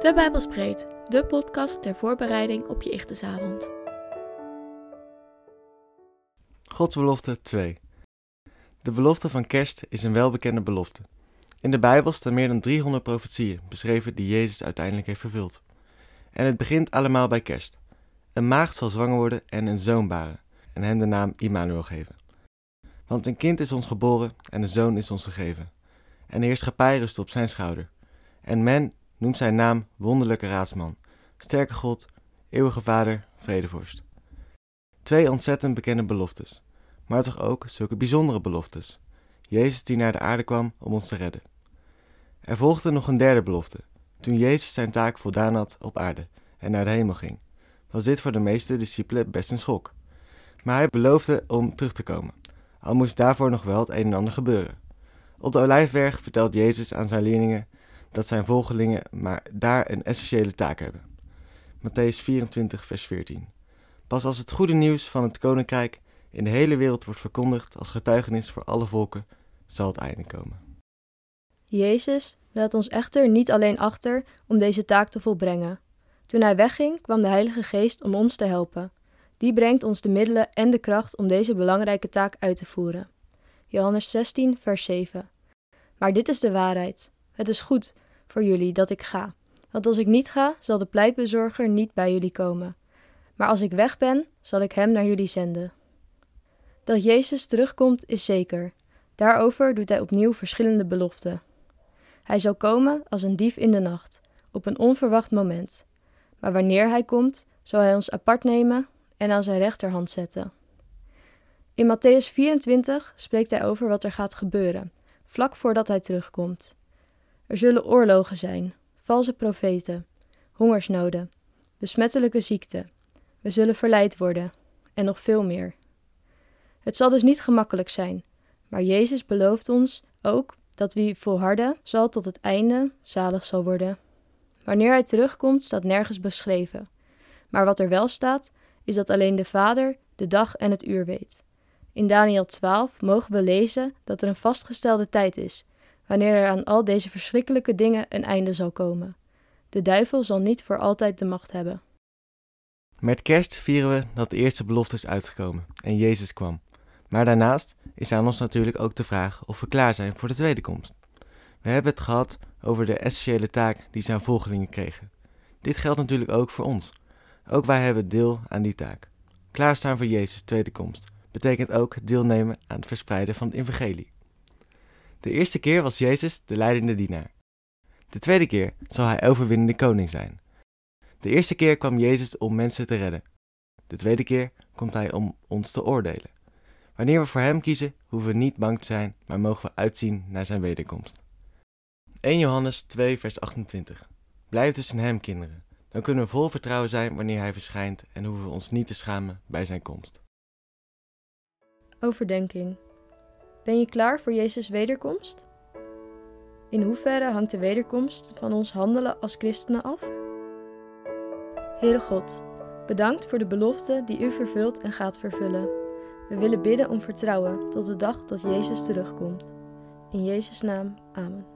De Bijbelspreet, de podcast ter voorbereiding op je Ichtesavond. Gods belofte 2. De belofte van kerst is een welbekende belofte. In de Bijbel staan meer dan 300 profetieën beschreven die Jezus uiteindelijk heeft vervuld. En het begint allemaal bij kerst. Een maagd zal zwanger worden en een zoon baren en hem de naam Immanuel geven. Want een kind is ons geboren en een zoon is ons gegeven. En de heerschappij rust op zijn schouder. En men noemt zijn naam wonderlijke raadsman, sterke God, eeuwige vader, vredevorst. Twee ontzettend bekende beloftes, maar toch ook zulke bijzondere beloftes. Jezus die naar de aarde kwam om ons te redden. Er volgde nog een derde belofte. Toen Jezus zijn taak voldaan had op aarde en naar de hemel ging, was dit voor de meeste discipelen best een schok. Maar hij beloofde om terug te komen, al moest daarvoor nog wel het een en ander gebeuren. Op de Olijfberg vertelt Jezus aan zijn leerlingen dat zijn volgelingen maar daar een essentiële taak hebben. Matthäus 24, vers 14. Pas als het goede nieuws van het koninkrijk in de hele wereld wordt verkondigd als getuigenis voor alle volken, zal het einde komen. Jezus laat ons echter niet alleen achter om deze taak te volbrengen. Toen hij wegging, kwam de Heilige Geest om ons te helpen. Die brengt ons de middelen en de kracht om deze belangrijke taak uit te voeren. Johannes 16, vers 7. Maar dit is de waarheid. Het is goed voor jullie dat ik ga. Want als ik niet ga, zal de pleitbezorger niet bij jullie komen. Maar als ik weg ben, zal ik hem naar jullie zenden. Dat Jezus terugkomt is zeker. Daarover doet hij opnieuw verschillende beloften. Hij zal komen als een dief in de nacht, op een onverwacht moment. Maar wanneer hij komt, zal hij ons apart nemen en aan zijn rechterhand zetten. In Matthäus 24 spreekt hij over wat er gaat gebeuren, vlak voordat hij terugkomt. Er zullen oorlogen zijn, valse profeten, hongersnoden, besmettelijke ziekten. We zullen verleid worden en nog veel meer. Het zal dus niet gemakkelijk zijn, maar Jezus belooft ons ook dat wie volharden zal tot het einde zalig zal worden. Wanneer hij terugkomt, staat nergens beschreven. Maar wat er wel staat, is dat alleen de Vader de dag en het uur weet. In Daniel 12 mogen we lezen dat er een vastgestelde tijd is, wanneer er aan al deze verschrikkelijke dingen een einde zal komen. De duivel zal niet voor altijd de macht hebben. Met kerst vieren we dat de eerste belofte is uitgekomen en Jezus kwam. Maar daarnaast is aan ons natuurlijk ook de vraag of we klaar zijn voor de tweede komst. We hebben het gehad over de essentiële taak die zijn volgelingen kregen. Dit geldt natuurlijk ook voor ons. Ook wij hebben deel aan die taak. Klaarstaan voor Jezus' tweede komst betekent ook deelnemen aan het verspreiden van het evangelie. De eerste keer was Jezus de leidende dienaar. De tweede keer zal hij overwinnende koning zijn. De eerste keer kwam Jezus om mensen te redden. De tweede keer komt hij om ons te oordelen. Wanneer we voor hem kiezen, hoeven we niet bang te zijn, maar mogen we uitzien naar zijn wederkomst. 1 Johannes 2, vers 28. Blijf tussen hem, kinderen. Dan kunnen we vol vertrouwen zijn wanneer hij verschijnt en hoeven we ons niet te schamen bij zijn komst. Overdenking. Ben je klaar voor Jezus' wederkomst? In hoeverre hangt de wederkomst van ons handelen als christenen af? Heere God, bedankt voor de belofte die u vervult en gaat vervullen. We willen bidden om vertrouwen tot de dag dat Jezus terugkomt. In Jezus' naam, amen.